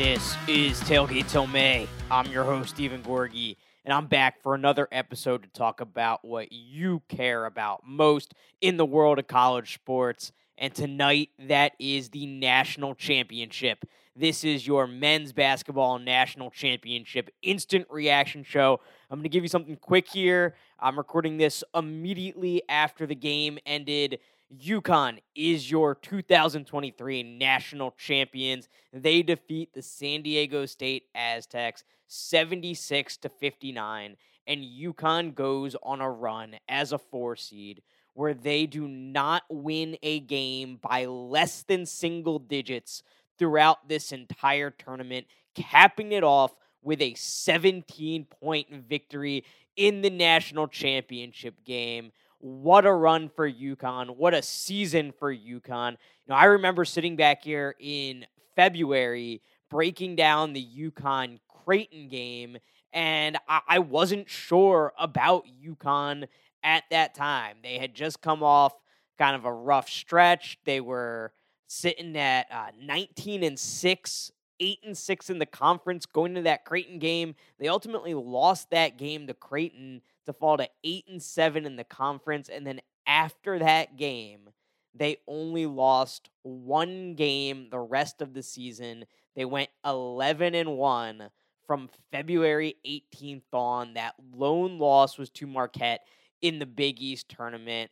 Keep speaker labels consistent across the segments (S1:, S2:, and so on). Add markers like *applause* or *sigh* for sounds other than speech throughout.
S1: This is Tailgate Till May. I'm your host, Steven Gorgie, and I'm back for another episode to talk about what you care about most in the world of college sports. And tonight, that is the national championship. This is your men's basketball national championship instant reaction show. I'm going to give you something quick here. I'm recording this immediately after the game ended. UConn is your 2023 national champions. They defeat the San Diego State Aztecs 76 to 59 and UConn goes on a run as a 4 seed where they do not win a game by less than single digits throughout this entire tournament, capping it off with a 17 point victory in the national championship game. What a run for UConn. What a season for UConn. You know, I remember sitting back here in February breaking down the UConn Creighton game, and I, I wasn't sure about UConn at that time. They had just come off kind of a rough stretch. They were sitting at uh, 19 and 6, 8 and 6 in the conference going into that Creighton game. They ultimately lost that game to Creighton to fall to 8 and 7 in the conference and then after that game, they only lost one game the rest of the season. They went 11 and 1 from February 18th on. That lone loss was to Marquette in the Big East tournament.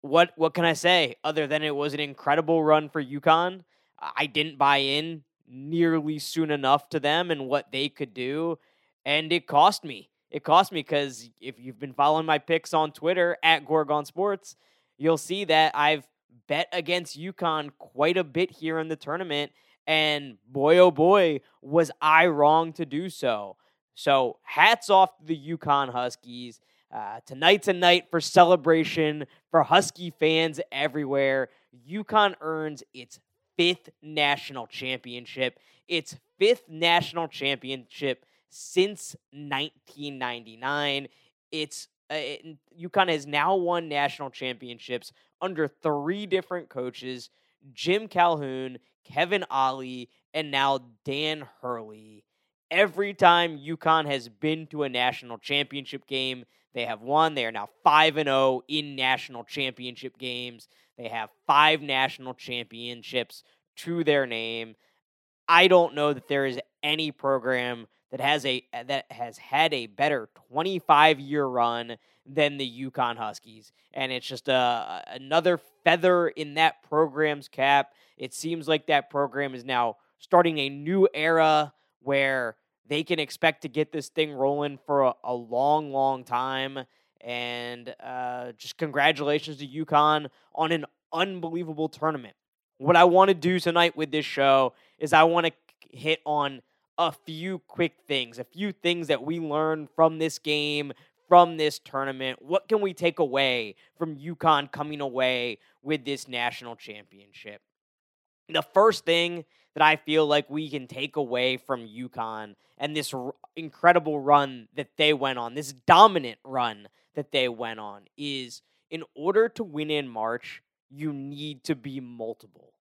S1: What what can I say other than it was an incredible run for UConn? I didn't buy in nearly soon enough to them and what they could do, and it cost me. It cost me because if you've been following my picks on Twitter at Gorgon Sports, you'll see that I've bet against UConn quite a bit here in the tournament. And boy, oh boy, was I wrong to do so. So hats off to the UConn Huskies. Uh, tonight's a night for celebration for Husky fans everywhere. UConn earns its fifth national championship. Its fifth national championship since 1999. It's uh, it, UConn has now won national championships under three different coaches: Jim Calhoun, Kevin Ollie, and now Dan Hurley. Every time UConn has been to a national championship game, they have won. They are now 5 and 0 in national championship games. They have five national championships to their name. I don't know that there is any program that has a that has had a better 25 year run than the UConn Huskies, and it's just a another feather in that program's cap. It seems like that program is now starting a new era where they can expect to get this thing rolling for a, a long, long time. And uh, just congratulations to UConn on an unbelievable tournament. What I want to do tonight with this show is I want to hit on a few quick things, a few things that we learned from this game, from this tournament. What can we take away from UConn coming away with this national championship? The first thing that I feel like we can take away from UConn and this r- incredible run that they went on, this dominant run that they went on, is in order to win in March, you need to be multiple.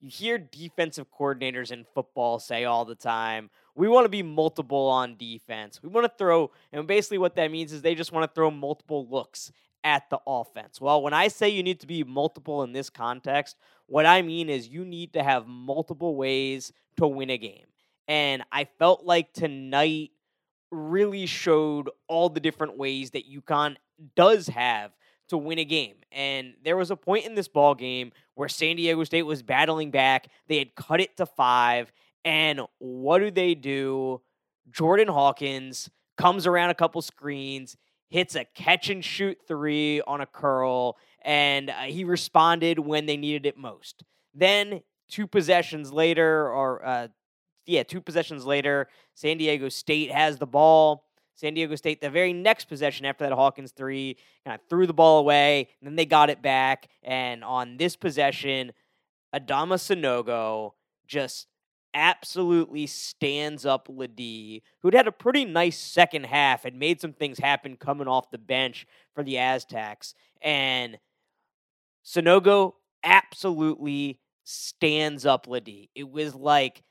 S1: You hear defensive coordinators in football say all the time, we want to be multiple on defense. We want to throw, and basically what that means is they just want to throw multiple looks at the offense. Well, when I say you need to be multiple in this context, what I mean is you need to have multiple ways to win a game. And I felt like tonight really showed all the different ways that UConn does have to win a game. And there was a point in this ball game where San Diego State was battling back. They had cut it to five. And what do they do? Jordan Hawkins comes around a couple screens, hits a catch and shoot three on a curl, and uh, he responded when they needed it most. Then, two possessions later, or uh, yeah, two possessions later, San Diego State has the ball. San Diego State, the very next possession after that Hawkins three, kind of threw the ball away, and then they got it back. And on this possession, Adama Sanogo just absolutely stands up LeDee, who'd had a pretty nice second half and made some things happen coming off the bench for the Aztecs. And Sanogo absolutely stands up LeDee. It was like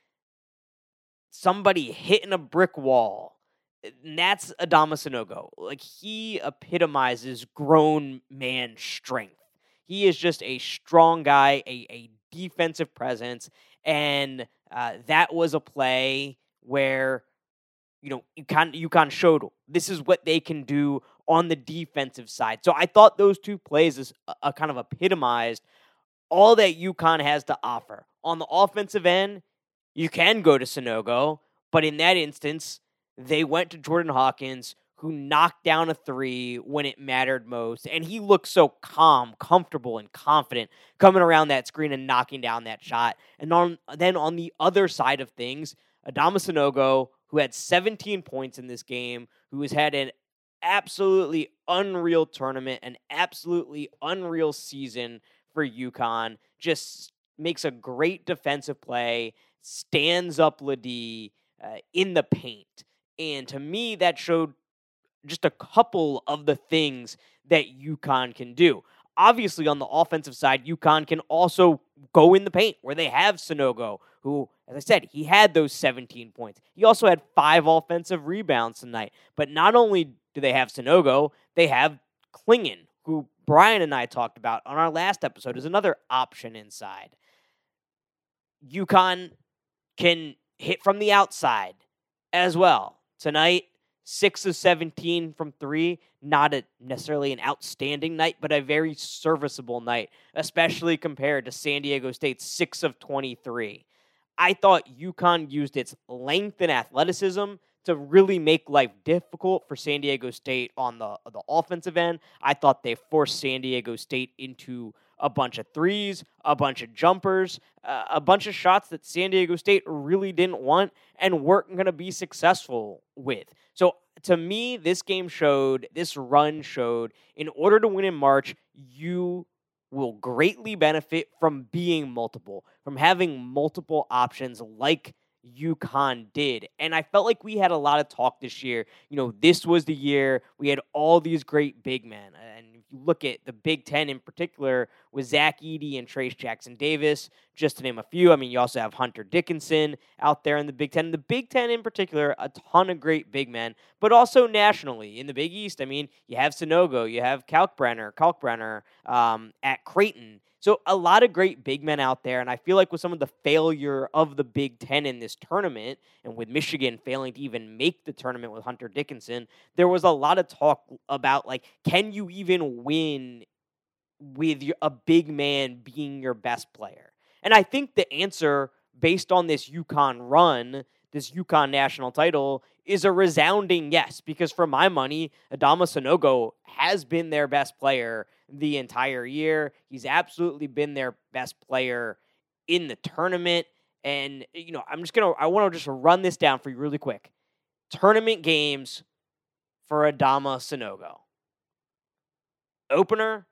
S1: somebody hitting a brick wall. Eh, and that's Adama Sanogo. Like he epitomizes grown man strength. He is just a strong guy, a, a defensive presence, and uh, that was a play where you know UConn showed this is what they can do on the defensive side. So I thought those two plays is a, a kind of epitomized all that UConn has to offer. On the offensive end, you can go to Sanogo, but in that instance, they went to Jordan Hawkins, who knocked down a three when it mattered most. And he looked so calm, comfortable, and confident coming around that screen and knocking down that shot. And on, then on the other side of things, Adama Sanogo, who had 17 points in this game, who has had an absolutely unreal tournament, an absolutely unreal season for UConn, just makes a great defensive play, stands up LeDee uh, in the paint. And to me, that showed just a couple of the things that UConn can do. Obviously, on the offensive side, UConn can also go in the paint where they have Sanogo, who, as I said, he had those 17 points. He also had five offensive rebounds tonight. But not only do they have Sanogo, they have Clingan, who Brian and I talked about on our last episode, is another option inside. UConn can hit from the outside as well. Tonight, six of 17 from three. Not a, necessarily an outstanding night, but a very serviceable night, especially compared to San Diego State's six of 23. I thought UConn used its length and athleticism to really make life difficult for San Diego State on the the offensive end. I thought they forced San Diego State into a bunch of threes, a bunch of jumpers, uh, a bunch of shots that San Diego State really didn't want and weren't going to be successful with. So to me, this game showed, this run showed, in order to win in March, you will greatly benefit from being multiple, from having multiple options like UConn did. And I felt like we had a lot of talk this year. You know, this was the year we had all these great big men. And if you look at the Big Ten in particular, with Zach Edey and Trayce Jackson Davis, just to name a few. I mean, you also have Hunter Dickinson out there in the Big Ten. The Big Ten in particular, a ton of great big men, but also nationally in the Big East. I mean, you have Sanogo, you have Kalkbrenner, Kalkbrenner um, at Creighton. So a lot of great big men out there, and I feel like with some of the failure of the Big Ten in this tournament, and with Michigan failing to even make the tournament with Hunter Dickinson, there was a lot of talk about like, can you even win with a big man being your best player? And I think the answer, based on this UConn run, this UConn national title, is a resounding yes. Because for my money, Adama Sanogo has been their best player the entire year. He's absolutely been their best player in the tournament. And, you know, I'm just going to, I want to just run this down for you really quick. Tournament games for Adama Sanogo. Opener,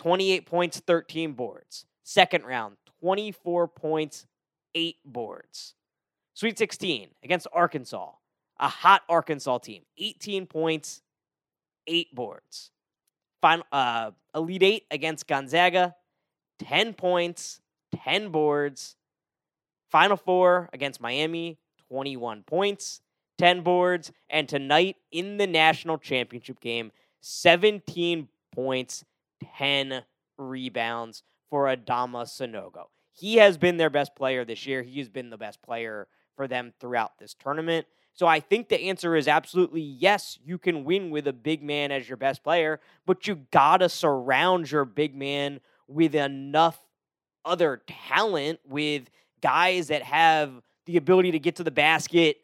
S1: 28 points, 13 boards. Second round, 24 points, 8 boards. Sweet 16 against Arkansas, a hot Arkansas team, 18 points, 8 boards. Final uh, Elite Eight against Gonzaga, 10 points, 10 boards. Final Four against Miami, 21 points, 10 boards. And tonight in the national championship game, 17 points, 10 rebounds for Adama Sanogo. He has been their best player this year. He has been the best player for them throughout this tournament. So I think the answer is absolutely yes, you can win with a big man as your best player, but you gotta surround your big man with enough other talent, with guys that have the ability to get to the basket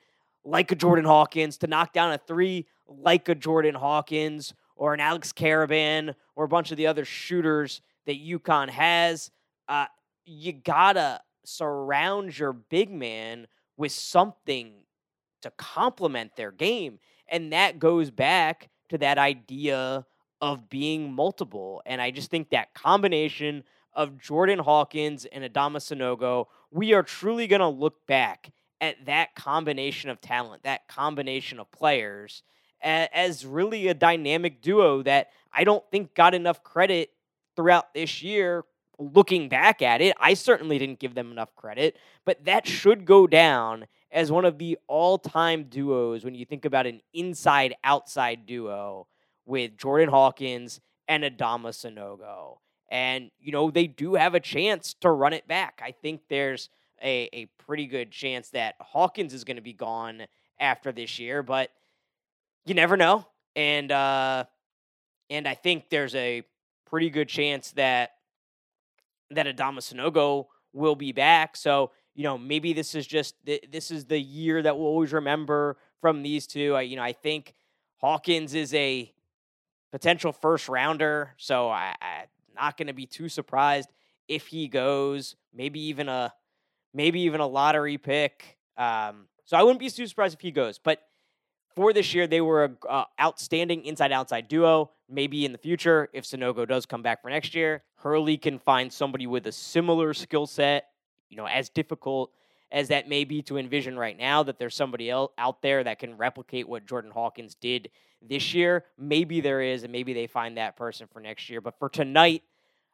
S1: like a Jordan Hawkins, to knock down a three like a Jordan Hawkins or an Alex Karaban or a bunch of the other shooters that UConn has. Uh, you gotta surround your big man with something to complement their game. And that goes back to that idea of being multiple. And I just think that combination of Jordan Hawkins and Adama Sanogo, we are truly going to look back at that combination of talent, that combination of players, as really a dynamic duo that I don't think got enough credit throughout this year. Looking back at it, I certainly didn't give them enough credit, but that should go down as one of the all time duos when you think about an inside outside duo with Jordan Hawkins and Adama Sanogo. And, you know, they do have a chance to run it back. I think there's a, a pretty good chance that Hawkins is going to be gone after this year, but you never know. And, uh, and I think there's a pretty good chance that that Adama Sanogo will be back. So, you know, maybe this is just this is the year that we'll always remember from these two. I, you know, I think Hawkins is a potential first rounder, so I, I'm not going to be too surprised if he goes. Maybe even a maybe even a lottery pick. Um, so I wouldn't be too surprised if he goes. But for this year, they were an uh, outstanding inside outside duo. Maybe in the future, if Sanogo does come back for next year, Hurley can find somebody with a similar skill set. You know, as difficult as that may be to envision right now, that there's somebody else out there that can replicate what Jordan Hawkins did this year. Maybe there is, and maybe they find that person for next year. But for tonight,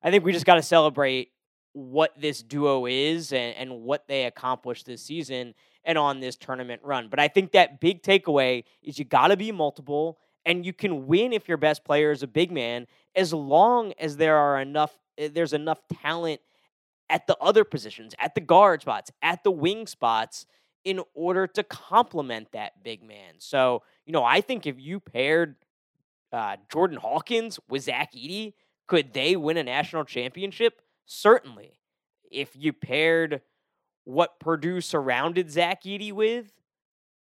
S1: I think we just got to celebrate what this duo is and, and what they accomplished this season and on this tournament run. But I think that big takeaway is you got to be multiple and you can win if your best player is a big man as long as there are enough eh, there's enough talent at the other positions, at the guard spots, at the wing spots in order to complement that big man. So, you know, I think if you paired uh, Jordan Hawkins with Zach Edey, could they win a national championship? Certainly. If you paired what Purdue surrounded Zach Edey with,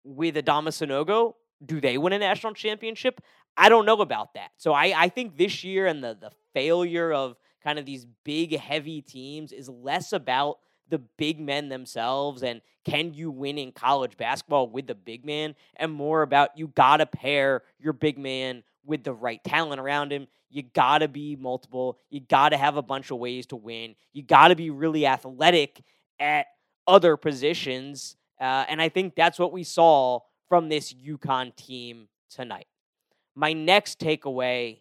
S1: with Adama Sanogo, do they win a national championship? I don't know about that. So I, I think this year and the, the failure of kind of these big, heavy teams is less about the big men themselves and can you win in college basketball with the big man and more about you got to pair your big man with the right talent around him. You got to be multiple. You got to have a bunch of ways to win. You got to be really athletic at other positions. Uh, and I think that's what we saw from this UConn team tonight. My next takeaway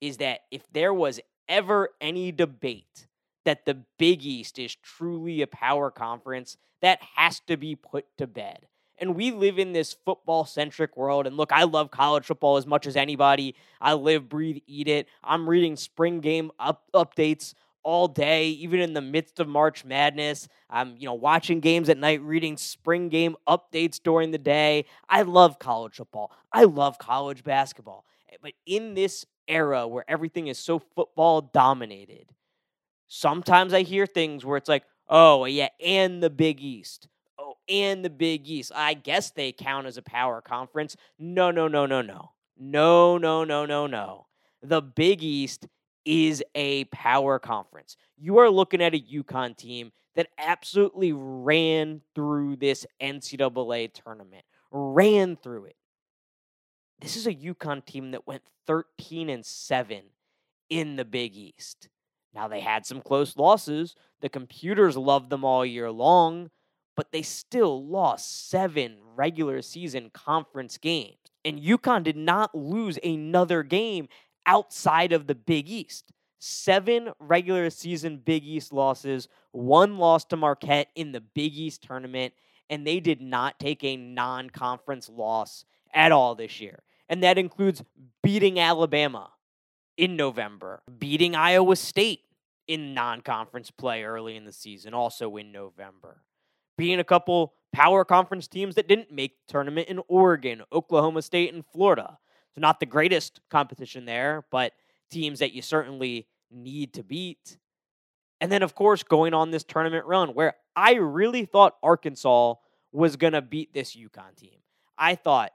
S1: is that if there was ever any debate that the Big East is truly a power conference, that has to be put to bed. And we live in this football centric world. And look, I love college football as much as anybody. I live, breathe, eat it. I'm reading spring game up- updates all day, even in the midst of March Madness. I'm, you know, watching games at night, reading spring game updates during the day. I love college football. I love college basketball. Eh, but in this era where everything is so football dominated, sometimes I hear things where it's like, oh, yeah, and the Big East. Oh, and the Big East. I guess they count as a power conference. No, no, no, no, no. No, no, no, no, no. The Big East is a power conference. You are looking at a UConn team that absolutely ran through this NCAA tournament, ran through it. This is a UConn team that went 13 and 7 in the Big East. Now they had some close losses. The computers loved them all year long, but they still lost seven regular season conference games. And UConn did not lose another game outside of the Big East. Seven regular season Big East losses, one loss to Marquette in the Big East tournament, and they did not take a non conference loss at all this year. And that includes beating Alabama in November, beating Iowa State in non conference play early in the season, also in November, being a couple power conference teams that didn't make the tournament in Oregon, Oklahoma State, and Florida. So not the greatest competition there, but teams that you certainly need to beat. And then, of course, going on this tournament run where I really thought Arkansas was going to beat this UConn team. I thought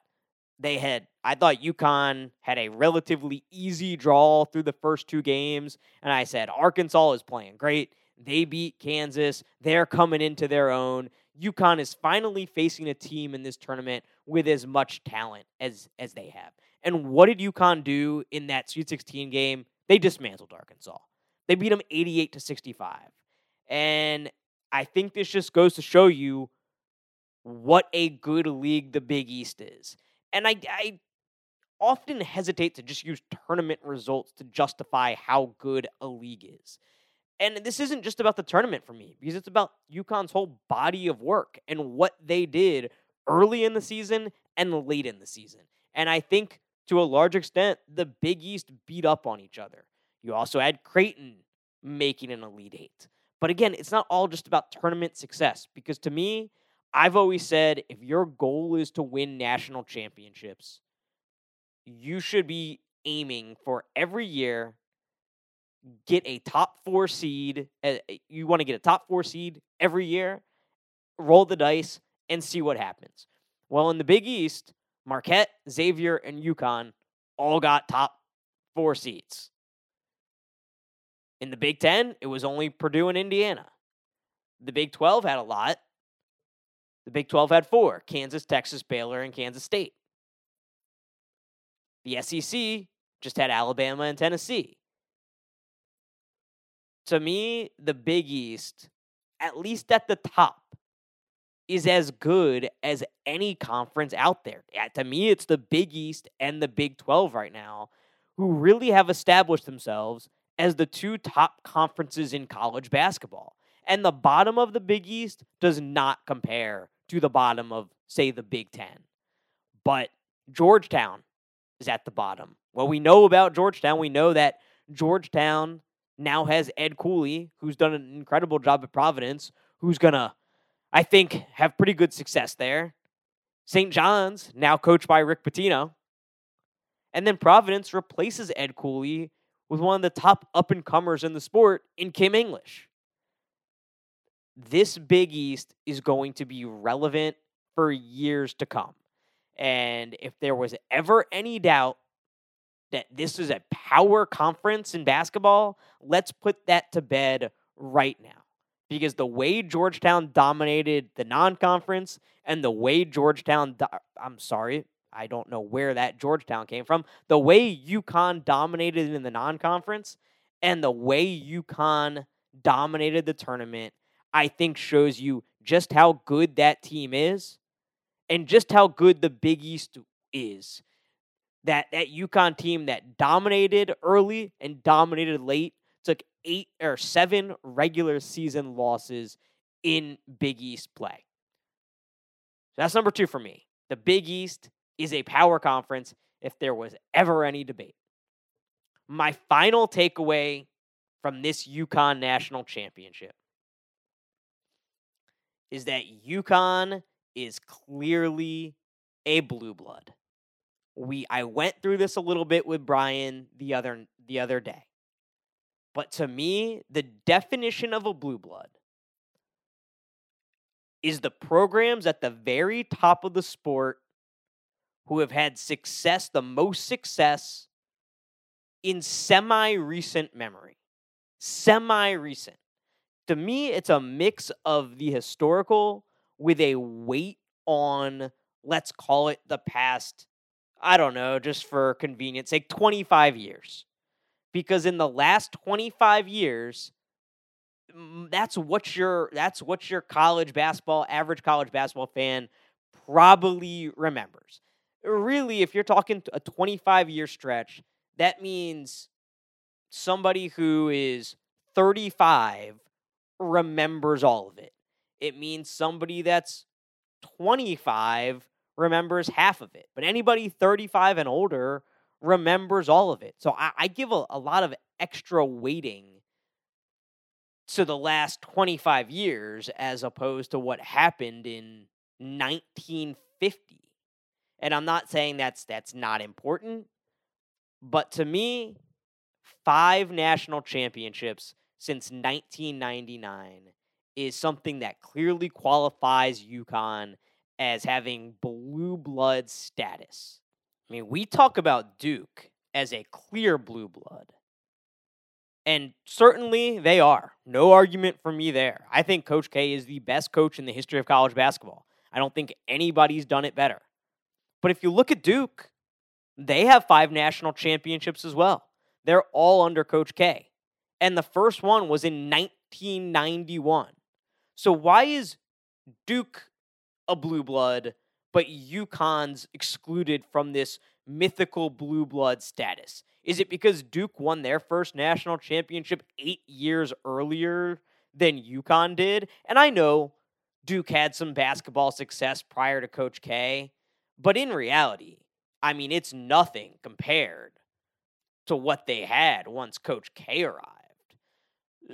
S1: they had, I thought UConn had a relatively easy draw through the first two games. And I said, Arkansas is playing great. They beat Kansas. They're coming into their own. UConn is finally facing a team in this tournament with as much talent as as they have. And what did UConn do in that Sweet 16 game? They dismantled Arkansas. They beat them 88 to 65. And I think this just goes to show you what a good league the Big East is. And I, I often hesitate to just use tournament results to justify how good a league is. And this isn't just about the tournament for me because it's about UConn's whole body of work and what they did early in the season and late in the season. And I think to a large extent, the Big East beat up on each other. You also had Creighton making an Elite Eight. But again, it's not all just about tournament success because to me, I've always said if your goal is to win national championships, you should be aiming for every year get a top 4 seed. You want to get a top 4 seed every year, roll the dice and see what happens. Well, in the Big East, Marquette, Xavier, and UConn all got top 4 seeds. In the Big Ten, it was only Purdue and Indiana. The Big 12 had a lot. The Big 12 had four Kansas, Texas, Baylor, and Kansas State. The SEC just had Alabama and Tennessee. To me, the Big East, at least at the top, is as good as any conference out there. To me, it's the Big East and the Big 12 right now who really have established themselves as the two top conferences in college basketball. And the bottom of the Big East does not compare to the bottom of, say, the Big Ten. But Georgetown is at the bottom. What we know about Georgetown, we know that Georgetown now has Ed Cooley, who's done an incredible job at Providence, who's going to, I think, have pretty good success there. St. John's, now coached by Rick Pitino. And then Providence replaces Ed Cooley with one of the top up and comers in the sport in Kim English. This Big East is going to be relevant for years to come. And if there was ever any doubt that this is a power conference in basketball, let's put that to bed right now. Because the way Georgetown dominated the non conference and the way Georgetown, do- I'm sorry, I don't know where that Georgetown came from. The way UConn dominated in the non conference and the way UConn dominated the tournament, I think shows you just how good that team is and just how good the Big East is. That that UConn team that dominated early and dominated late eight or seven regular season losses in Big East play. That's number two for me. The Big East is a power conference if there was ever any debate. My final takeaway from this UConn national championship is that UConn is clearly a blue blood. We I went through this a little bit with Brian the other the other day. But to me, the definition of a blue blood is the programs at the very top of the sport who have had success, the most success in semi recent memory. Semi recent. To me, it's a mix of the historical with a weight on, let's call it the past, I don't know, just for convenience sake, 25 years. Because in the last 25 years, that's what your that's what your college basketball average college basketball fan probably remembers really, if you're talking a 25 year stretch, that means somebody who is 35 remembers all of it. It means somebody that's 25 remembers half of it. But anybody 35 and older remembers all of it. So I, I give a, a lot of extra weighting to the last 25 years as opposed to what happened in 1950 and I'm not saying that's that's not important, but to me, five national championships since 1999 is something that clearly qualifies UConn as having blue blood status. I mean, we talk about Duke as a clear blue blood. And certainly they are. No argument for me there. I think Coach K is the best coach in the history of college basketball. I don't think anybody's done it better. But if you look at Duke, they have five national championships as well. They're all under Coach K. And the first one was in 1991. So why is Duke a blue blood, but UConn's excluded from this mythical blue blood status? Is it because Duke won their first national championship eight years earlier than UConn did? And I know Duke had some basketball success prior to Coach K, but in reality, I mean, it's nothing compared to what they had once Coach K arrived.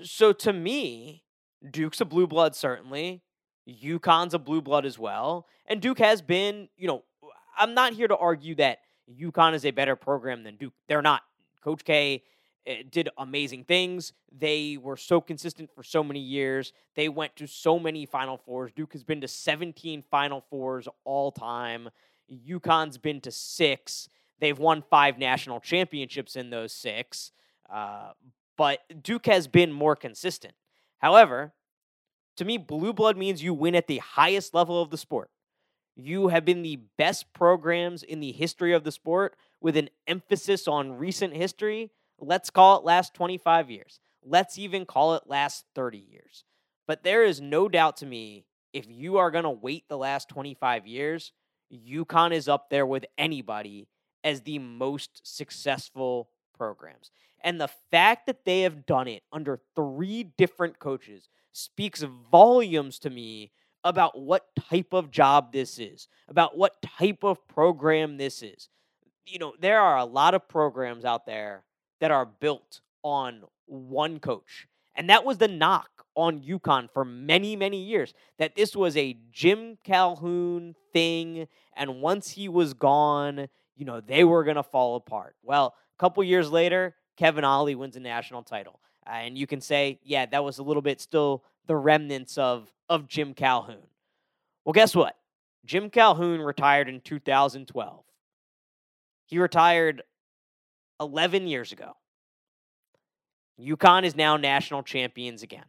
S1: So to me, Duke's a blue blood, certainly. UConn's a blue blood as well. And Duke has been, you know, I'm not here to argue that UConn is a better program than Duke. They're not. Coach K eh, did amazing things. They were so consistent for so many years. They went to so many Final Fours. Duke has been to 17 Final Fours all time. UConn's been to six. They've won five national championships in those six. Uh, but Duke has been more consistent. However, to me, blue blood means you win at the highest level of the sport. You have been the best programs in the history of the sport with an emphasis on recent history. Let's call it last 25 years. Let's even call it last 30 years. But there is no doubt to me if you are going to weight the last 25 years, UConn is up there with anybody as the most successful programs. And the fact that they have done it under three different coaches speaks volumes to me about what type of job this is, about what type of program this is. You know, there are a lot of programs out there that are built on one coach. And that was the knock on UConn for many, many years that this was a Jim Calhoun thing. And once he was gone, you know, they were going to fall apart. Well, a couple years later, Kevin Ollie wins a national title. Uh, and you can say, yeah, that was a little bit still the remnants of, of Jim Calhoun. Well, guess what? Jim Calhoun retired in 2012. He retired 11 years ago. UConn is now national champions again.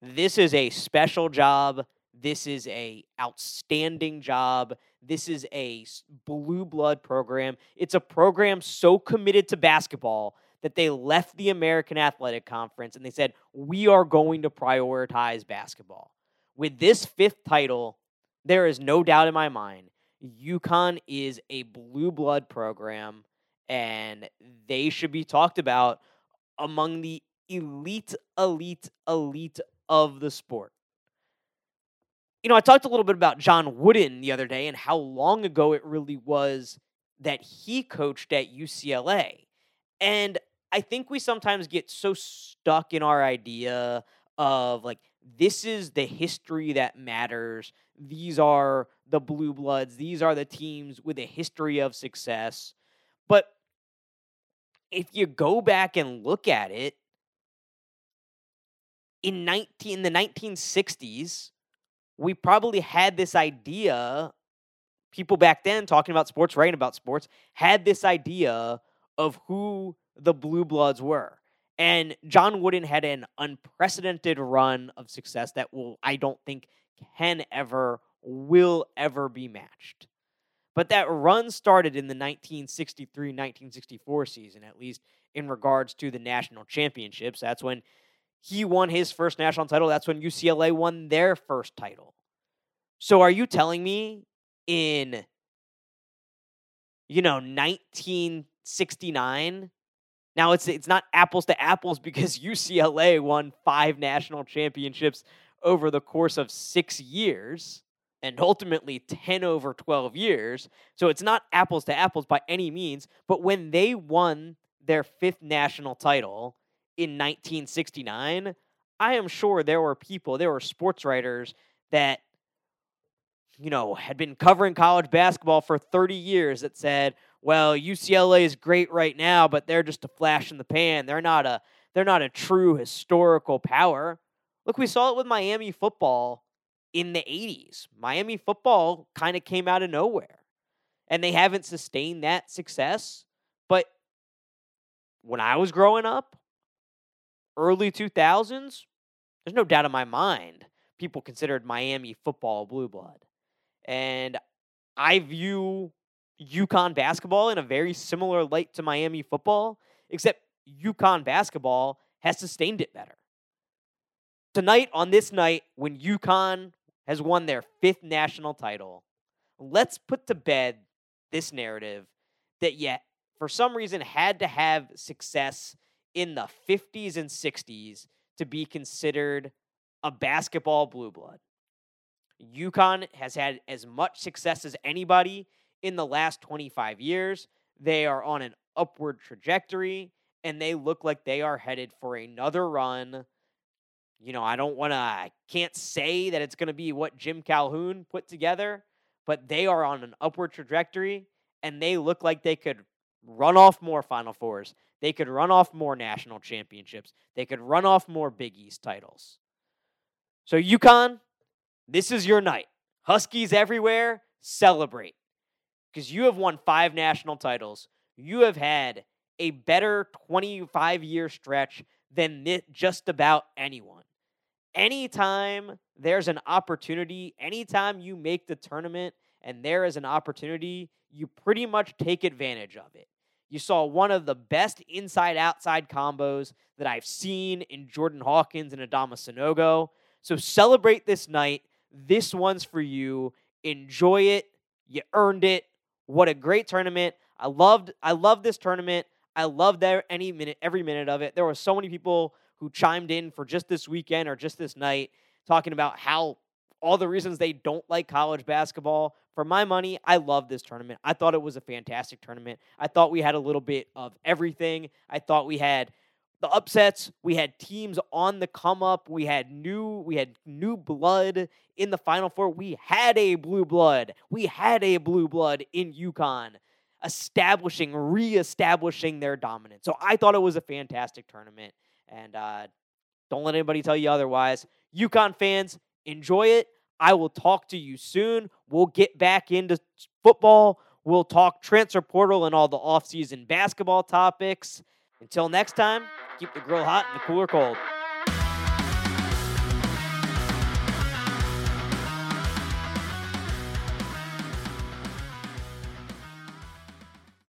S1: This is a special job. This is a outstanding job. This is a blue blood program. It's a program so committed to basketball that they left the American Athletic Conference and they said, "We are going to prioritize basketball." With this fifth title, there is no doubt in my mind UConn is a blue blood program and they should be talked about among the elite, elite, elite of the sport. You know, I talked a little bit about John Wooden the other day and how long ago it really was that he coached at UCLA. And I think we sometimes get so stuck in our idea of like, this is the history that matters. These are the blue bloods. These are the teams with a history of success. But if you go back and look at it, in 19 in the 1960s, we probably had this idea people back then talking about sports, writing about sports, had this idea of who the blue bloods were. And John Wooden had an unprecedented run of success that will I don't think can ever will ever be matched. But that run started in the 1963 1964 season, at least in regards to the national championships. That's when he won his first national title. That's when UCLA won their first title. So are you telling me in, you know, 1969? Now it's it's not apples to apples because *laughs* UCLA won five national championships over the course of six years and ultimately 10 over 12 years. So it's not apples to apples by any means. But when they won their fifth national title in 1969, I am sure there were people, there were sports writers that, you know, had been covering college basketball for 30 years that said, well, UCLA is great right now, but they're just a flash in the pan. They're not a they're not a true historical power. Look, we saw it with Miami football in the 80s. Miami football kind of came out of nowhere. And they haven't sustained that success. But when I was growing up, early 2000s, there's no doubt in my mind people considered Miami football blue blood. And I view UConn basketball in a very similar light to Miami football, except UConn basketball has sustained it better. Tonight, on this night, when UConn has won their fifth national title. Let's put to bed this narrative that yet for some reason, had to have success in the 50s and 60s to be considered a basketball blue blood. UConn has had as much success as anybody in the last 25 years. They are on an upward trajectory and they look like they are headed for another run. You know, I don't want to, I can't say that it's going to be what Jim Calhoun put together, but they are on an upward trajectory and they look like they could run off more Final Fours. They could run off more national championships. They could run off more Big East titles. So, UConn, this is your night. Huskies everywhere, celebrate. Because you have won five national titles. You have had a better 25 year stretch than just about anyone. Anytime there's an opportunity, anytime you make the tournament and there is an opportunity, you pretty much take advantage of it. You saw one of the best inside outside combos that I've seen in Jordan Hawkins and Adama Sanogo. So celebrate this night. This one's for you. Enjoy it. You earned it. What a great tournament. I loved I loved this tournament. I loved any minute every minute of it. There were so many people who chimed in for just this weekend or just this night talking about how all the reasons they don't like college basketball. For my money, I love this tournament. I thought it was a fantastic tournament. I thought we had a little bit of everything. I thought we had the upsets, we had teams on the come up, we had new we had new blood in the final four. We had a blue blood. We had a blue blood in UConn establishing, reestablishing their dominance. So I thought it was a fantastic tournament. And uh, don't let anybody tell you otherwise. UConn fans, enjoy it. I will talk to you soon. We'll get back into football. We'll talk transfer portal and all the offseason basketball topics. Until next time, keep the grill hot and the cooler cold.